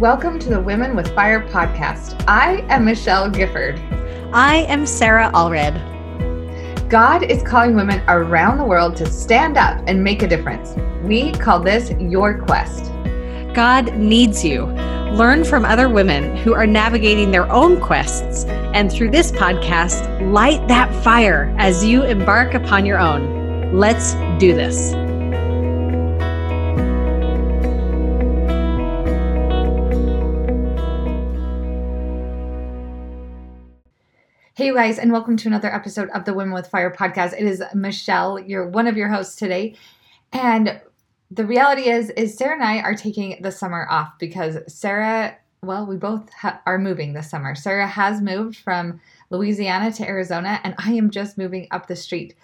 Welcome to the Women with Fire podcast. I am Michelle Gifford. I am Sarah Allred. God is calling women around the world to stand up and make a difference. We call this Your Quest. God needs you. Learn from other women who are navigating their own quests, and through this podcast, light that fire as you embark upon your own. Let's do this. Hey guys, and welcome to another episode of the Women with Fire podcast. It is Michelle, you're one of your hosts today. And the reality is is Sarah and I are taking the summer off because Sarah, well, we both ha- are moving this summer. Sarah has moved from Louisiana to Arizona and I am just moving up the street.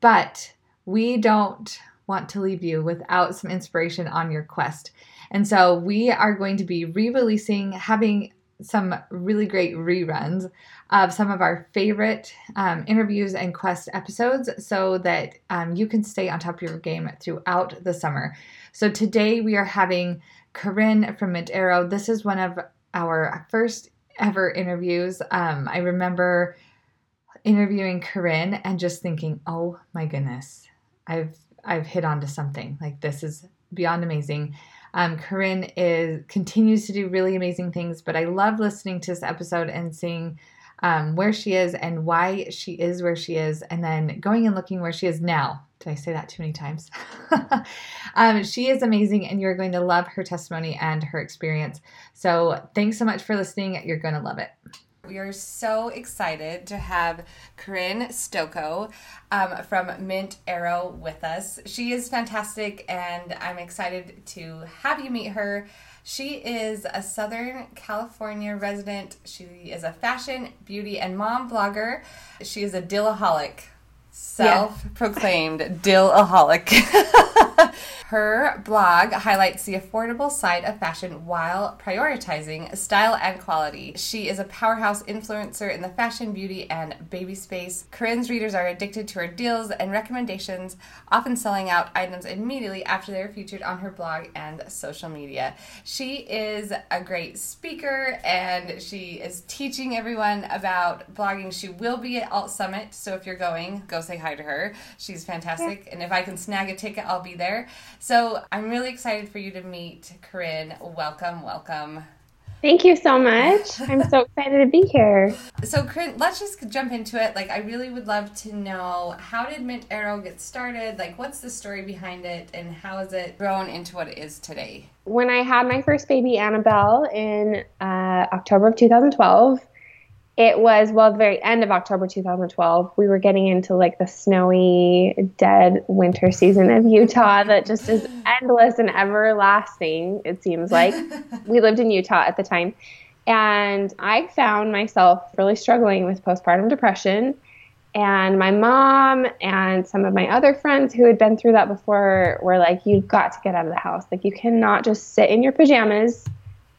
But we don't want to leave you without some inspiration on your quest. And so we are going to be re-releasing having some really great reruns of some of our favorite um, interviews and quest episodes so that um, you can stay on top of your game throughout the summer. So today we are having Corrine from Mint Arrow. This is one of our first ever interviews. Um, I remember interviewing Corrine and just thinking, "Oh my goodness, I've I've hit onto something. Like this is beyond amazing." Um, Corrine is continues to do really amazing things, but I love listening to this episode and seeing um, where she is and why she is where she is, and then going and looking where she is now. Did I say that too many times? um, she is amazing, and you're going to love her testimony and her experience. So, thanks so much for listening. You're going to love it. We are so excited to have Corrine Stokoe um, from Mint Arrow with us. She is fantastic, and I'm excited to have you meet her. She is a Southern California resident. She is a fashion, beauty, and mom blogger. She is a dealaholic, self proclaimed dealaholic. Her blog highlights the affordable side of fashion while prioritizing style and quality. She is a powerhouse influencer in the fashion, beauty, and baby space. Corrine's readers are addicted to her deals and recommendations, often selling out items immediately after they're featured on her blog and social media. She is a great speaker and she is teaching everyone about blogging. She will be at Alt Summit, so if you're going, go say hi to her. She's fantastic, and if I can snag a ticket, I'll be there. So I'm really excited for you to meet Corrine. Welcome, welcome. Thank you so much. I'm so excited to be here. So, Corrine, let's just jump into it. Like, I really would love to know how did Mint Arrow get started? Like, what's the story behind it, and how has it grown into what it is today? When I had my first baby, Annabelle, in uh, October of 2012, it was well the very end of october 2012 we were getting into like the snowy dead winter season of utah that just is endless and everlasting it seems like. We lived in utah at the time. And i found myself really struggling with postpartum depression. And my mom and some of my other friends who had been through that before were like you've got to get out of the house. Like you cannot just sit in your pajamas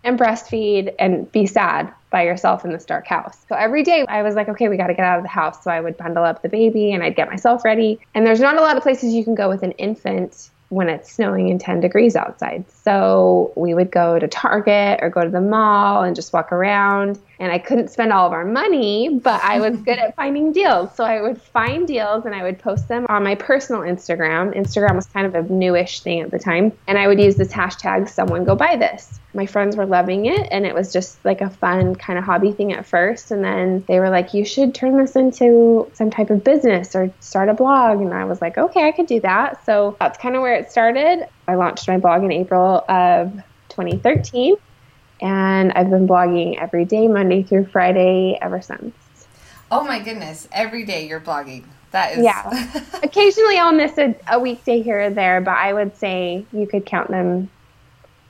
and breastfeed and be sad by yourself in this dark house. So every day I was like, okay, we got to get out of the house. So I would bundle up the baby and I'd get myself ready. And there's not a lot of places you can go with an infant when it's snowing and 10 degrees outside. So we would go to Target or go to the mall and just walk around. And I couldn't spend all of our money, but I was good at finding deals. So I would find deals and I would post them on my personal Instagram. Instagram was kind of a newish thing at the time. And I would use this hashtag, someone go buy this my friends were loving it and it was just like a fun kind of hobby thing at first and then they were like you should turn this into some type of business or start a blog and i was like okay i could do that so that's kind of where it started i launched my blog in april of 2013 and i've been blogging every day monday through friday ever since oh my goodness every day you're blogging that is yeah occasionally i'll miss a, a weekday here or there but i would say you could count them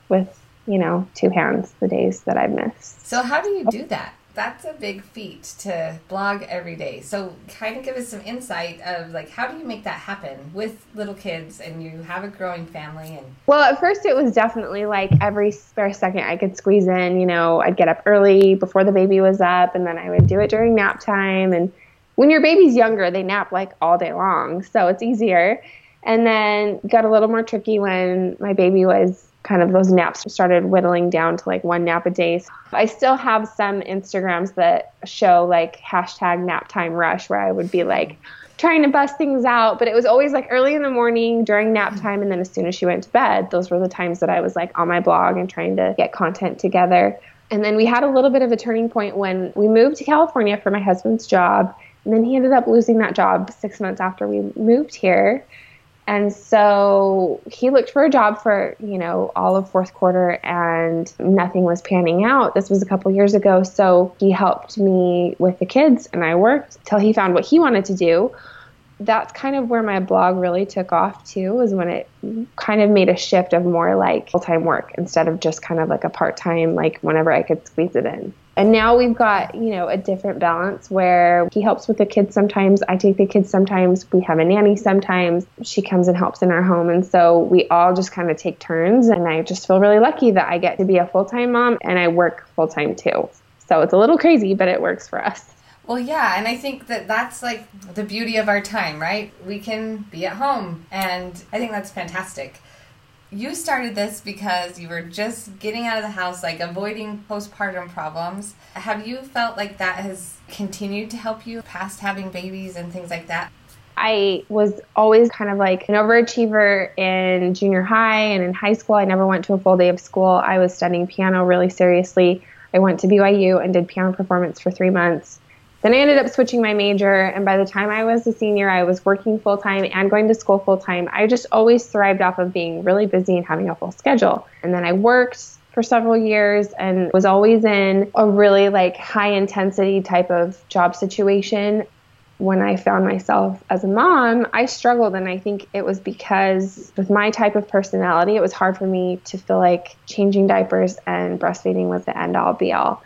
with you know, two hands the days that I've missed. So, how do you do that? That's a big feat to blog every day. So, kind of give us some insight of like how do you make that happen with little kids and you have a growing family and Well, at first it was definitely like every spare second I could squeeze in, you know, I'd get up early before the baby was up and then I would do it during nap time and when your baby's younger, they nap like all day long, so it's easier. And then got a little more tricky when my baby was kind of those naps started whittling down to like one nap a day. I still have some Instagrams that show like hashtag nap time rush where I would be like trying to bust things out. But it was always like early in the morning during nap mm-hmm. time. And then as soon as she went to bed, those were the times that I was like on my blog and trying to get content together. And then we had a little bit of a turning point when we moved to California for my husband's job. And then he ended up losing that job six months after we moved here. And so he looked for a job for, you know, all of fourth quarter and nothing was panning out. This was a couple years ago. So he helped me with the kids and I worked till he found what he wanted to do. That's kind of where my blog really took off too, was when it kind of made a shift of more like full time work instead of just kind of like a part time, like whenever I could squeeze it in. And now we've got, you know, a different balance where he helps with the kids sometimes. I take the kids sometimes. We have a nanny sometimes. She comes and helps in our home. And so we all just kind of take turns. And I just feel really lucky that I get to be a full time mom and I work full time too. So it's a little crazy, but it works for us. Well, yeah, and I think that that's like the beauty of our time, right? We can be at home, and I think that's fantastic you started this because you were just getting out of the house, like avoiding postpartum problems. Have you felt like that has continued to help you past having babies and things like that? I was always kind of like an overachiever in junior high and in high school. I never went to a full day of school. I was studying piano really seriously. I went to BYU and did piano performance for three months. Then I ended up switching my major, and by the time I was a senior, I was working full time and going to school full time. I just always thrived off of being really busy and having a full schedule. And then I worked for several years and was always in a really like high intensity type of job situation. When I found myself as a mom, I struggled, and I think it was because with my type of personality, it was hard for me to feel like changing diapers and breastfeeding was the end all be all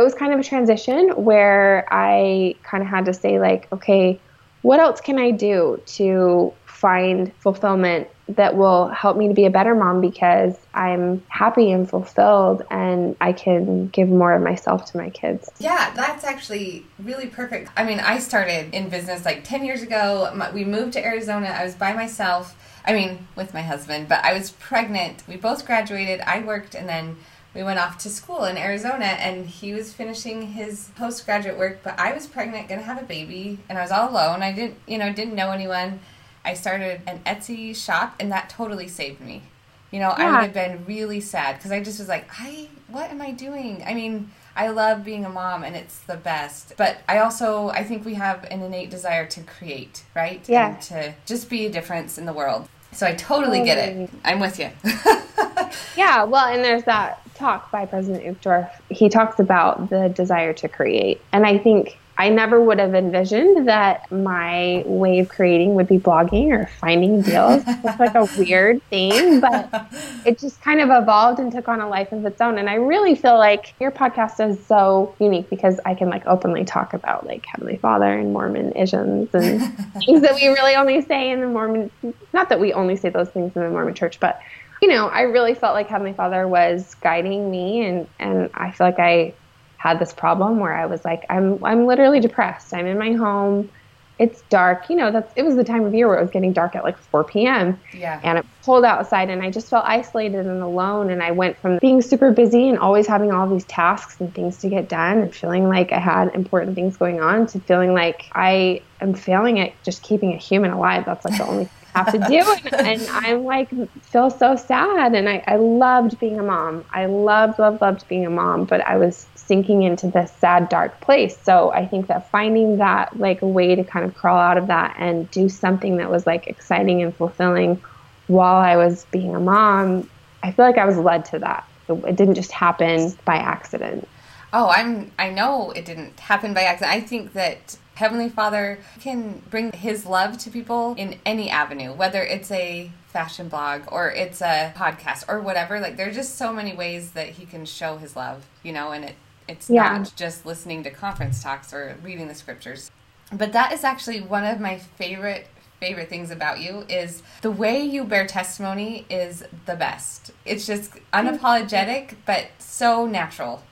it was kind of a transition where I kind of had to say, like, okay, what else can I do to find fulfillment that will help me to be a better mom because I'm happy and fulfilled and I can give more of myself to my kids. Yeah, that's actually really perfect. I mean, I started in business like 10 years ago. We moved to Arizona. I was by myself. I mean, with my husband, but I was pregnant. We both graduated. I worked and then we went off to school in Arizona and he was finishing his postgraduate work, but I was pregnant, gonna have a baby, and I was all alone. I didn't, you know, didn't know anyone. I started an Etsy shop and that totally saved me. You know, yeah. I would have been really sad because I just was like, I, what am I doing? I mean, I love being a mom and it's the best. But I also, I think we have an innate desire to create, right? Yeah. And to just be a difference in the world. So I totally get it. I'm with you. yeah, well, and there's that talk by President Uchtdorf, he talks about the desire to create. And I think I never would have envisioned that my way of creating would be blogging or finding deals. It's like a weird thing, but it just kind of evolved and took on a life of its own. And I really feel like your podcast is so unique because I can like openly talk about like Heavenly Father and Mormon isms and things that we really only say in the Mormon, not that we only say those things in the Mormon church, but you know, I really felt like Heavenly Father was guiding me, and and I feel like I had this problem where I was like, I'm I'm literally depressed. I'm in my home. It's dark. You know, that's it was the time of year where it was getting dark at like 4 p.m. Yeah. And it pulled outside, and I just felt isolated and alone. And I went from being super busy and always having all these tasks and things to get done, and feeling like I had important things going on, to feeling like I am failing at just keeping a human alive. That's like the only have to do. And, and I'm like, feel so sad. And I, I loved being a mom. I loved, loved, loved being a mom, but I was sinking into this sad, dark place. So I think that finding that like a way to kind of crawl out of that and do something that was like exciting and fulfilling while I was being a mom, I feel like I was led to that. It didn't just happen by accident. Oh, I'm I know it didn't happen by accident. I think that Heavenly Father can bring His love to people in any avenue, whether it's a fashion blog or it's a podcast or whatever. Like there's just so many ways that He can show His love, you know, and it it's yeah. not just listening to conference talks or reading the scriptures. But that is actually one of my favorite favorite things about you is the way you bear testimony is the best. It's just unapologetic but so natural.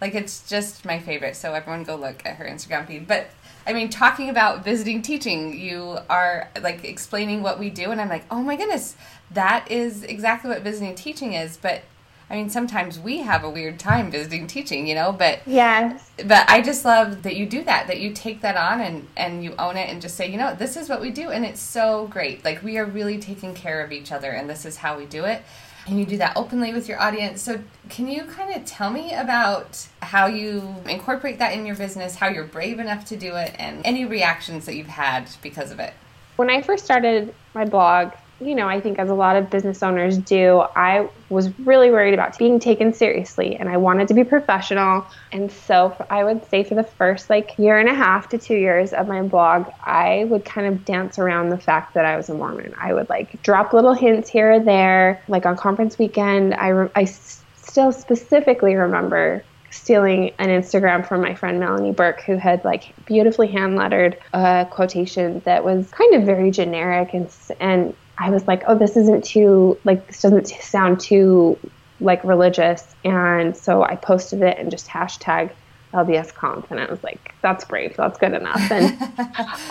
Like it's just my favorite. So everyone go look at her Instagram feed. But I mean, talking about visiting teaching, you are like explaining what we do, and I'm like, oh my goodness, that is exactly what visiting teaching is. But I mean, sometimes we have a weird time visiting teaching, you know, but yeah. But I just love that you do that, that you take that on and and you own it and just say, you know, this is what we do, and it's so great. Like we are really taking care of each other, and this is how we do it and you do that openly with your audience. So, can you kind of tell me about how you incorporate that in your business, how you're brave enough to do it, and any reactions that you've had because of it? When I first started my blog, you know, I think as a lot of business owners do, I was really worried about being taken seriously and I wanted to be professional. And so I would say for the first like year and a half to two years of my blog, I would kind of dance around the fact that I was a Mormon. I would like drop little hints here or there. Like on conference weekend, I, re- I s- still specifically remember stealing an Instagram from my friend Melanie Burke, who had like beautifully hand lettered a quotation that was kind of very generic and and I was like, oh, this isn't too, like, this doesn't sound too, like, religious. And so I posted it and just hashtag LDS Conf. And I was like, that's brave. That's good enough. And,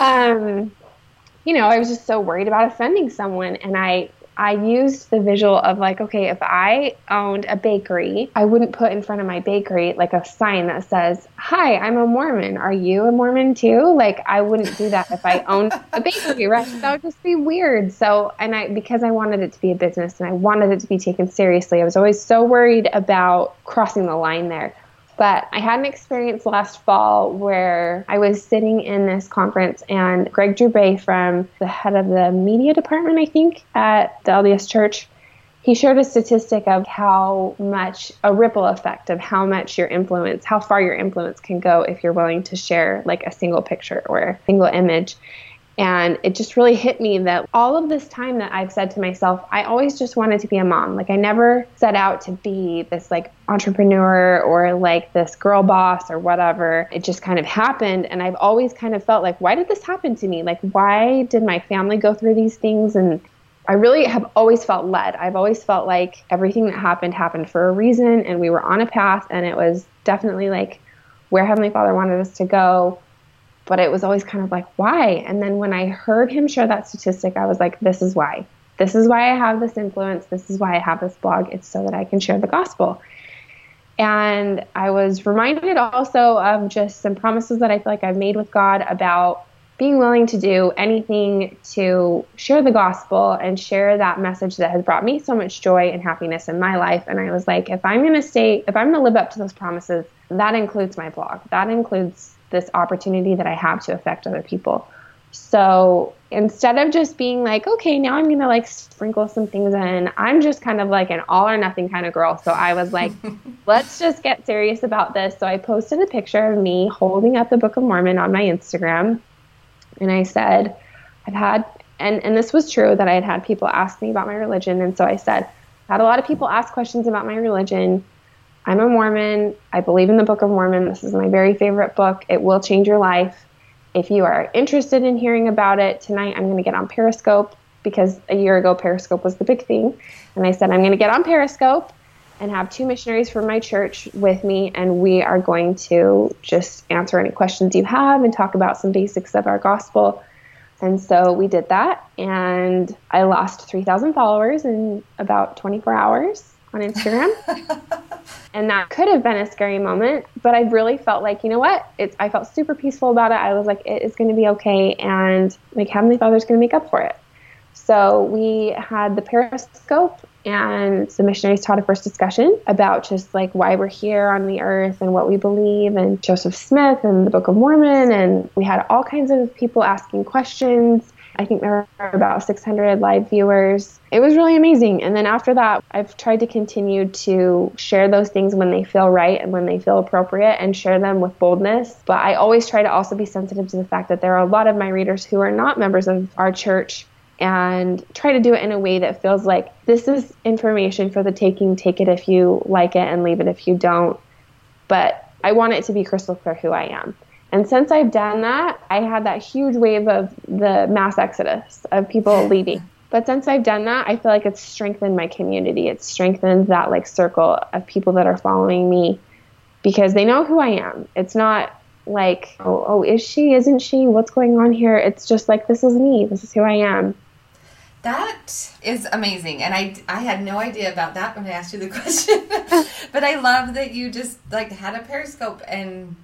um, you know, I was just so worried about offending someone. And I, I used the visual of like, okay, if I owned a bakery, I wouldn't put in front of my bakery like a sign that says, Hi, I'm a Mormon. Are you a Mormon too? Like, I wouldn't do that if I owned a bakery, right? That would just be weird. So, and I, because I wanted it to be a business and I wanted it to be taken seriously, I was always so worried about crossing the line there. But I had an experience last fall where I was sitting in this conference and Greg Dubay from the head of the media department, I think, at the LDS Church, he shared a statistic of how much a ripple effect of how much your influence, how far your influence can go if you're willing to share like a single picture or a single image. And it just really hit me that all of this time that I've said to myself, I always just wanted to be a mom. Like I never set out to be this like entrepreneur or like this girl boss or whatever. It just kind of happened. And I've always kind of felt like, why did this happen to me? Like, why did my family go through these things? And I really have always felt led. I've always felt like everything that happened happened for a reason and we were on a path and it was definitely like where Heavenly Father wanted us to go but it was always kind of like, why? And then when I heard him share that statistic, I was like, this is why. This is why I have this influence. This is why I have this blog. It's so that I can share the gospel. And I was reminded also of just some promises that I feel like I've made with God about being willing to do anything to share the gospel and share that message that has brought me so much joy and happiness in my life. And I was like, if I'm going to stay, if I'm going to live up to those promises, that includes my blog. That includes this opportunity that I have to affect other people. So instead of just being like, okay, now I'm gonna like sprinkle some things in, I'm just kind of like an all or nothing kind of girl. So I was like, let's just get serious about this. So I posted a picture of me holding up the Book of Mormon on my Instagram. And I said, I've had, and, and this was true that I had had people ask me about my religion. And so I said, I had a lot of people ask questions about my religion. I'm a Mormon. I believe in the Book of Mormon. This is my very favorite book. It will change your life. If you are interested in hearing about it, tonight I'm going to get on Periscope because a year ago Periscope was the big thing. And I said, I'm going to get on Periscope and have two missionaries from my church with me, and we are going to just answer any questions you have and talk about some basics of our gospel. And so we did that, and I lost 3,000 followers in about 24 hours on Instagram. and that could have been a scary moment, but I really felt like, you know what? It's I felt super peaceful about it. I was like, it is going to be okay and like Heavenly Father's going to make up for it. So we had the Periscope and the missionaries taught a first discussion about just like why we're here on the earth and what we believe and Joseph Smith and the Book of Mormon and we had all kinds of people asking questions I think there were about 600 live viewers. It was really amazing. And then after that, I've tried to continue to share those things when they feel right and when they feel appropriate and share them with boldness. But I always try to also be sensitive to the fact that there are a lot of my readers who are not members of our church and try to do it in a way that feels like this is information for the taking. Take it if you like it and leave it if you don't. But I want it to be crystal clear who I am. And since I've done that, I had that huge wave of the mass exodus of people leaving. But since I've done that, I feel like it's strengthened my community. It's strengthened that like circle of people that are following me because they know who I am. It's not like, oh, oh, is she? Isn't she? What's going on here? It's just like, this is me. This is who I am. That is amazing. And I, I had no idea about that when I asked you the question. but I love that you just like had a periscope and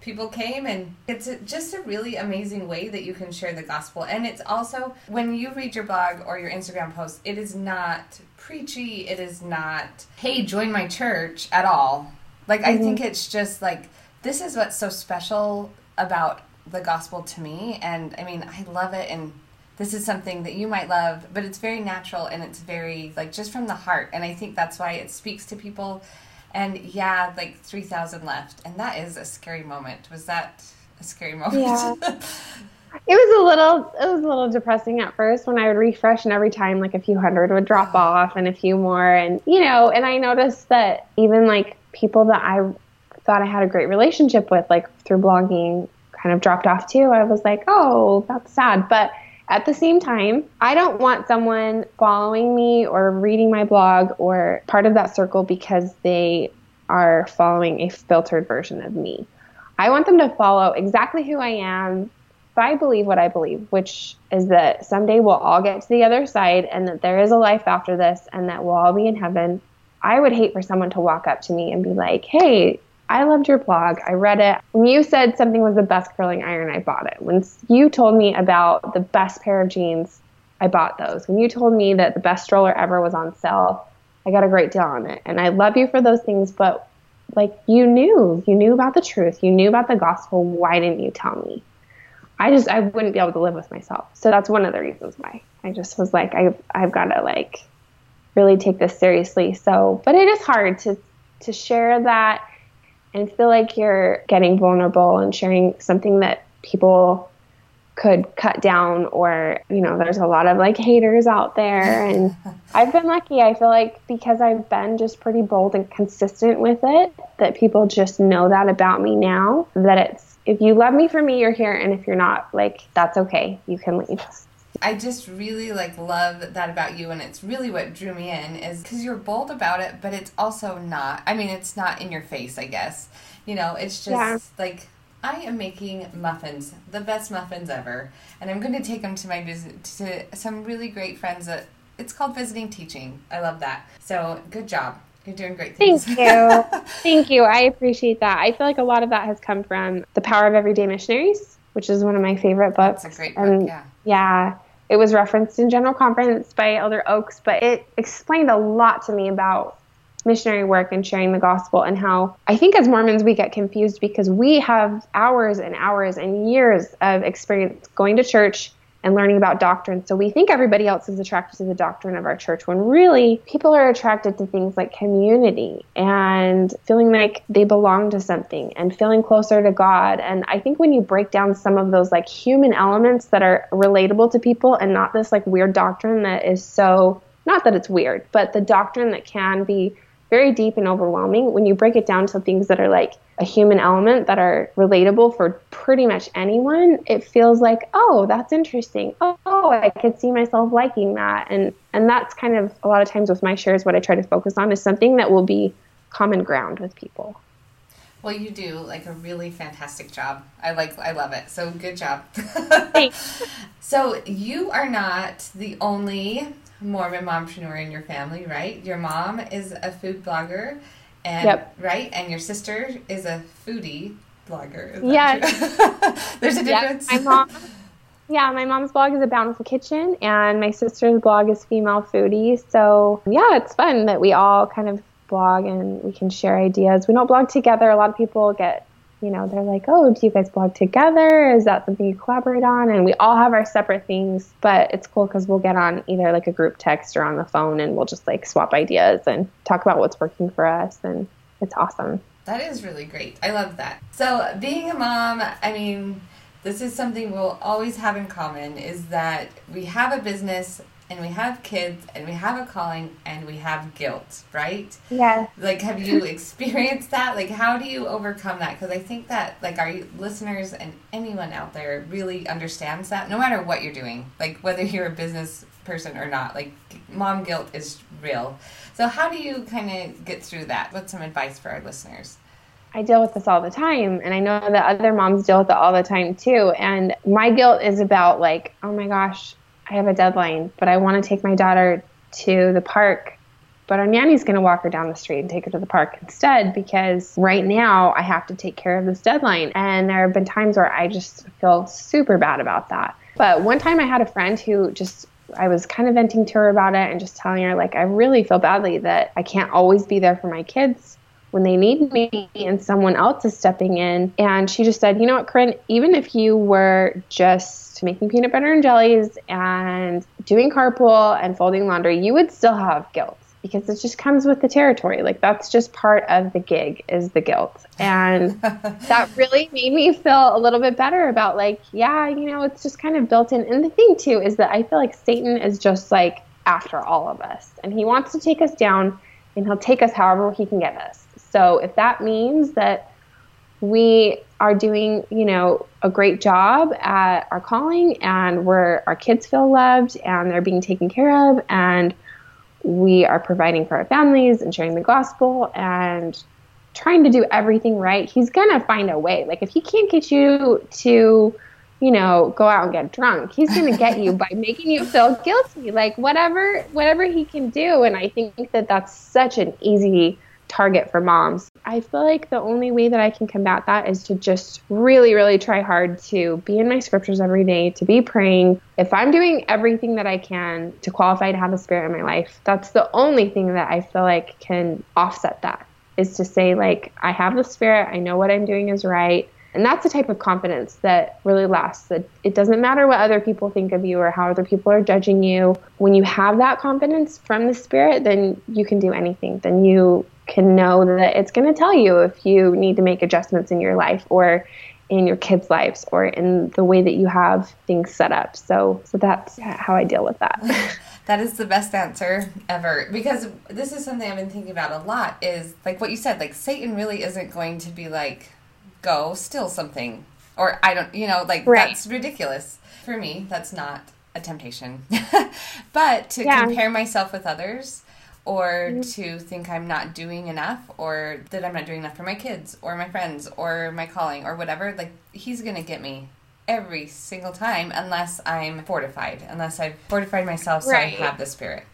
people came and it's a, just a really amazing way that you can share the gospel. And it's also when you read your blog or your instagram post it is not preachy it is not hey join my church at all. Like mm-hmm. i think it's just like this is what's so special about the gospel to me. And i mean i love it and this is something that you might love but it's very natural and it's very like just from the heart. And i think that's why it speaks to people and yeah, like 3,000 left. And that is a scary moment. Was that a scary moment? Yeah. it was a little it was a little depressing at first when I would refresh and every time like a few hundred would drop off and a few more and you know, and I noticed that even like people that I thought I had a great relationship with like through blogging kind of dropped off too. I was like, "Oh, that's sad." But at the same time, I don't want someone following me or reading my blog or part of that circle because they are following a filtered version of me. I want them to follow exactly who I am. But I believe what I believe, which is that someday we'll all get to the other side and that there is a life after this and that we'll all be in heaven. I would hate for someone to walk up to me and be like, hey, I loved your blog. I read it. When you said something was the best curling iron, I bought it. When you told me about the best pair of jeans, I bought those. When you told me that the best stroller ever was on sale, I got a great deal on it. And I love you for those things, but like you knew, you knew about the truth, you knew about the gospel. Why didn't you tell me? I just I wouldn't be able to live with myself. So that's one of the reasons why. I just was like I've I've got to like really take this seriously. So, but it is hard to to share that and feel like you're getting vulnerable and sharing something that people could cut down or you know there's a lot of like haters out there. And i've been lucky. I feel like because i've been just pretty bold and consistent with it that people just know that about me now that it's if you love me for me you're here. And if you're not like that's okay. You can leave I just really like love that about you, and it's really what drew me in is because you're bold about it, but it's also not. I mean, it's not in your face, I guess. You know, it's just yeah. like I am making muffins, the best muffins ever, and I'm going to take them to my visit to some really great friends that it's called visiting teaching. I love that. So good job. You're doing great things. Thank you. Thank you. I appreciate that. I feel like a lot of that has come from The Power of Everyday Missionaries, which is one of my favorite books. It's a great book, and, yeah. Yeah. It was referenced in General Conference by Elder Oaks, but it explained a lot to me about missionary work and sharing the gospel and how I think as Mormons we get confused because we have hours and hours and years of experience going to church and learning about doctrine. So we think everybody else is attracted to the doctrine of our church when really people are attracted to things like community and feeling like they belong to something and feeling closer to God. And I think when you break down some of those like human elements that are relatable to people and not this like weird doctrine that is so not that it's weird, but the doctrine that can be very deep and overwhelming. When you break it down to things that are like a human element that are relatable for pretty much anyone, it feels like, oh, that's interesting. Oh, oh, I could see myself liking that. And and that's kind of a lot of times with my shares what I try to focus on is something that will be common ground with people. Well, you do like a really fantastic job. I like I love it. So good job. So you are not the only Mormon mompreneur in your family, right? Your mom is a food blogger, and yep. right, and your sister is a foodie blogger. Yeah, there's a difference. my mom. Yeah, my mom's blog is a bountiful kitchen, and my sister's blog is female foodie. So yeah, it's fun that we all kind of blog and we can share ideas. We don't blog together. A lot of people get you know, they're like, oh, do you guys blog together? Is that something you collaborate on? And we all have our separate things, but it's cool because we'll get on either like a group text or on the phone and we'll just like swap ideas and talk about what's working for us. And it's awesome. That is really great. I love that. So, being a mom, I mean, this is something we'll always have in common is that we have a business and we have kids and we have a calling and we have guilt, right? Yeah. Like, have you experienced that? Like, how do you overcome that? Because I think that, like, our listeners and anyone out there really understands that no matter what you're doing, like, whether you're a business person or not, like, mom guilt is real. So, how do you kind of get through that? What's some advice for our listeners? I deal with this all the time, and I know that other moms deal with it all the time too. And my guilt is about like, oh my gosh, I have a deadline, but I want to take my daughter to the park. But our nanny's going to walk her down the street and take her to the park instead because right now I have to take care of this deadline. And there have been times where I just feel super bad about that. But one time I had a friend who just I was kind of venting to her about it and just telling her, like, I really feel badly that I can't always be there for my kids when they need me and someone else is stepping in. And she just said, you know what, Corrine, even if you were just making peanut butter and jellies and doing carpool and folding laundry, you would still have guilt because it just comes with the territory. Like that's just part of the gig is the guilt. And that really made me feel a little bit better about like, yeah, you know, it's just kind of built in. And the thing too is that I feel like Satan is just like after all of us and he wants to take us down and he'll take us however he can get us. So if that means that we are doing, you know, a great job at our calling and where our kids feel loved and they're being taken care of and we are providing for our families and sharing the gospel and trying to do everything right, he's going to find a way. Like if he can't get you to, you know, go out and get drunk, he's going to get you by making you feel guilty. Like whatever whatever he can do and I think that that's such an easy target for moms. I feel like the only way that I can combat that is to just really, really try hard to be in my scriptures every day, to be praying. If I'm doing everything that I can to qualify to have the Spirit in my life, that's the only thing that I feel like can offset that is to say, like, I have the Spirit, I know what I'm doing is right. And that's the type of confidence that really lasts. That it doesn't matter what other people think of you or how other people are judging you. When you have that confidence from the Spirit, then you can do anything. Then you can know that it's going to tell you if you need to make adjustments in your life or in your kids' lives or in the way that you have things set up. So, so that's how I deal with that. that is the best answer ever because this is something I've been thinking about a lot is like what you said like Satan really isn't going to be like go steal something or I don't you know like right. that's ridiculous. For me, that's not a temptation. but to yeah. compare myself with others or mm-hmm. to think I'm not doing enough or that I'm not doing enough for my kids or my friends or my calling or whatever, like he's going to get me every single time unless I'm fortified, unless I've fortified myself so right. I have the spirit.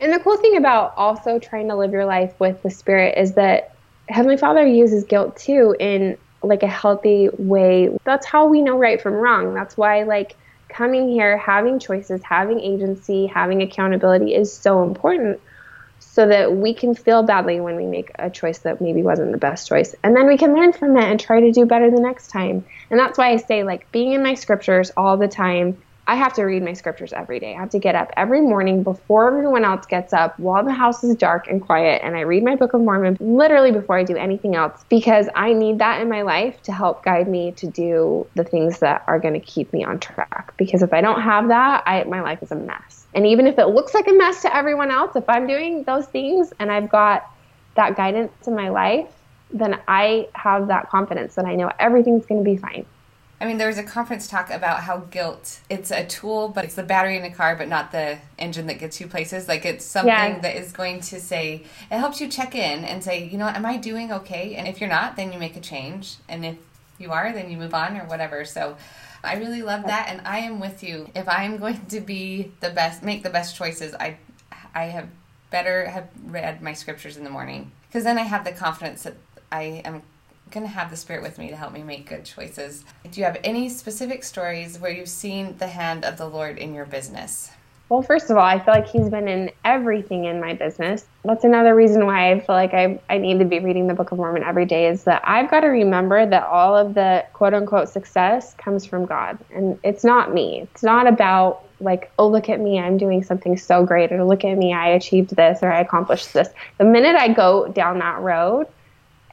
And the cool thing about also trying to live your life with the spirit is that Heavenly Father uses guilt too in like a healthy way. That's how we know right from wrong. That's why like coming here, having choices, having agency, having accountability is so important so that we can feel badly when we make a choice that maybe wasn't the best choice. And then we can learn from it and try to do better the next time. And that's why I say, like, being in my scriptures all the time I have to read my scriptures every day. I have to get up every morning before everyone else gets up while the house is dark and quiet. And I read my Book of Mormon literally before I do anything else because I need that in my life to help guide me to do the things that are going to keep me on track. Because if I don't have that, I, my life is a mess. And even if it looks like a mess to everyone else, if I'm doing those things and I've got that guidance in my life, then I have that confidence that I know everything's going to be fine. I mean, there was a conference talk about how guilt, it's a tool, but it's the battery in a car, but not the engine that gets you places. Like it's something yeah. that is going to say, it helps you check in and say, you know, am I doing okay? And if you're not, then you make a change. And if you are, then you move on or whatever. So I really love that. And I am with you. If I'm going to be the best, make the best choices, I, I have better have read my scriptures in the morning because then I have the confidence that I am going to have the Spirit with me to help me make good choices. Do you have any specific stories where you've seen the hand of the Lord in your business? Well, first of all, I feel like he's been in everything in my business. That's another reason why I feel like I, I need to be reading the Book of Mormon every day is that I've got to remember that all of the quote unquote success comes from God. And it's not me. It's not about like, oh, look at me, I'm doing something so great, or look at me, I achieved this, or I accomplished this. The minute I go down that road,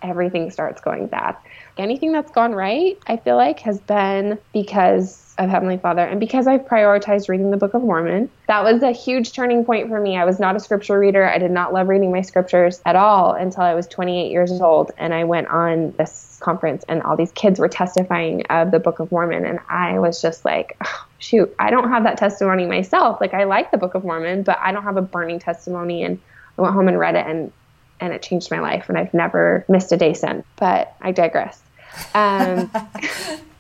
everything starts going bad. Anything that's gone right, I feel like, has been because of Heavenly Father and because I've prioritized reading the Book of Mormon. That was a huge turning point for me. I was not a scripture reader. I did not love reading my scriptures at all until I was 28 years old and I went on this conference and all these kids were testifying of the Book of Mormon and I was just like, oh, shoot, I don't have that testimony myself. Like I like the Book of Mormon, but I don't have a burning testimony and I went home and read it and and it changed my life, and I've never missed a day since. But I digress. Um,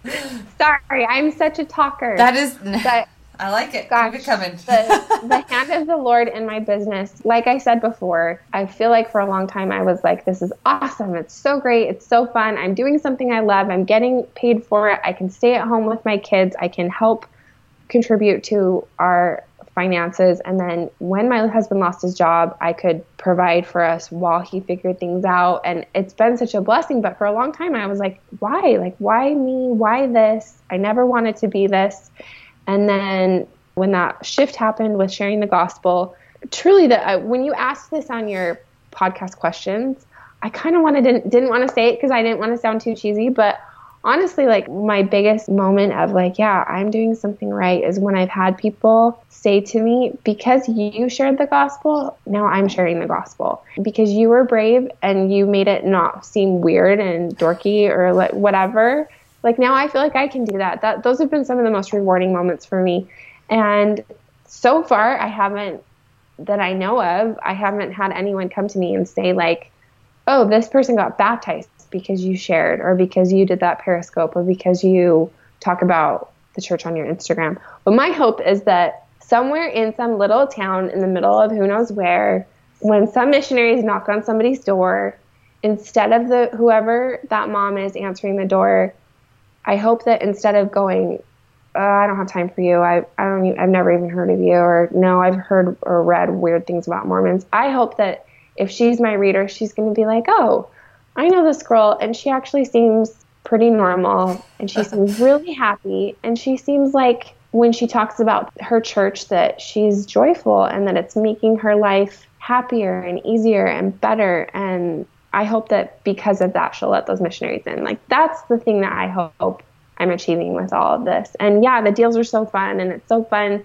sorry, I'm such a talker. That is. But, I like it. Gosh, Keep it coming. the, the hand of the Lord in my business, like I said before, I feel like for a long time I was like, this is awesome. It's so great. It's so fun. I'm doing something I love. I'm getting paid for it. I can stay at home with my kids. I can help contribute to our finances. And then when my husband lost his job, I could provide for us while he figured things out. And it's been such a blessing. But for a long time, I was like, why? Like, why me? Why this? I never wanted to be this. And then when that shift happened with sharing the gospel, truly, that when you asked this on your podcast questions, I kind of wanted to, didn't want to say it because I didn't want to sound too cheesy, but honestly, like my biggest moment of like, yeah, I'm doing something right is when I've had people say to me, because you shared the gospel, now I'm sharing the gospel. Because you were brave and you made it not seem weird and dorky or like whatever like now I feel like I can do that. That those have been some of the most rewarding moments for me. And so far I haven't that I know of, I haven't had anyone come to me and say like, "Oh, this person got baptized because you shared or because you did that periscope or because you talk about the church on your Instagram." But my hope is that somewhere in some little town in the middle of who knows where, when some missionaries knock on somebody's door, instead of the whoever that mom is answering the door, I hope that instead of going, uh, I don't have time for you. I, I don't even, I've never even heard of you or no, I've heard or read weird things about Mormons. I hope that if she's my reader, she's going to be like, oh, I know this girl and she actually seems pretty normal and she seems really happy and she seems like when she talks about her church that she's joyful and that it's making her life happier and easier and better and I hope that because of that, she'll let those missionaries in. Like, that's the thing that I hope I'm achieving with all of this. And yeah, the deals are so fun, and it's so fun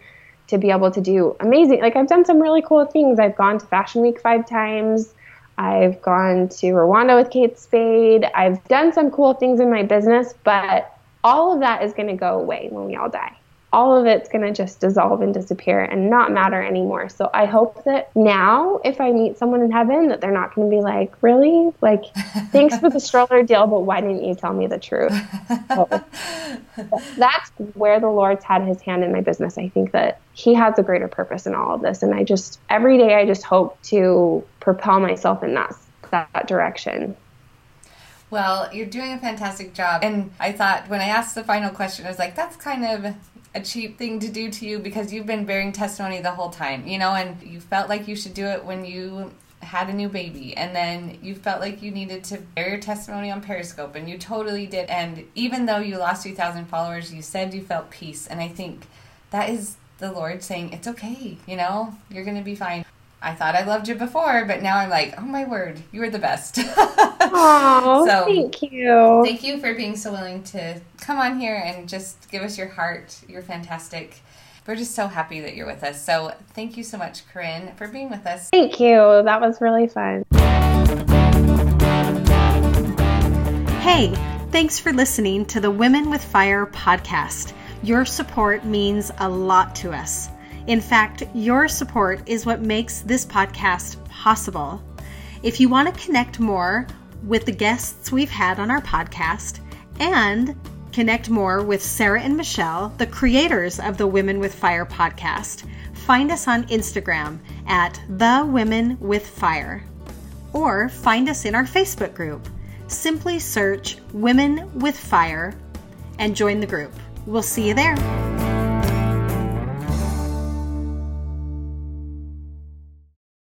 to be able to do amazing. Like, I've done some really cool things. I've gone to Fashion Week five times. I've gone to Rwanda with Kate Spade. I've done some cool things in my business, but all of that is going to go away when we all die all of it's going to just dissolve and disappear and not matter anymore. So I hope that now, if I meet someone in heaven, that they're not going to be like, really? Like, thanks for the stroller deal, but why didn't you tell me the truth? So that's where the Lord's had his hand in my business. I think that he has a greater purpose in all of this. And I just, every day, I just hope to propel myself in that, that direction. Well, you're doing a fantastic job. And I thought when I asked the final question, I was like, that's kind of a cheap thing to do to you because you've been bearing testimony the whole time, you know, and you felt like you should do it when you had a new baby and then you felt like you needed to bear your testimony on Periscope and you totally did. And even though you lost 2,000 followers, you said you felt peace. And I think that is the Lord saying, it's okay, you know, you're going to be fine. I thought I loved you before, but now I'm like, oh my word, you are the best. Oh, so, thank you. Thank you for being so willing to come on here and just give us your heart. You're fantastic. We're just so happy that you're with us. So thank you so much, Corrine, for being with us. Thank you. That was really fun. Hey, thanks for listening to the Women with Fire podcast. Your support means a lot to us. In fact, your support is what makes this podcast possible. If you want to connect more with the guests we've had on our podcast and connect more with Sarah and Michelle, the creators of the Women with Fire podcast, find us on Instagram at The Women with Fire or find us in our Facebook group. Simply search Women with Fire and join the group. We'll see you there.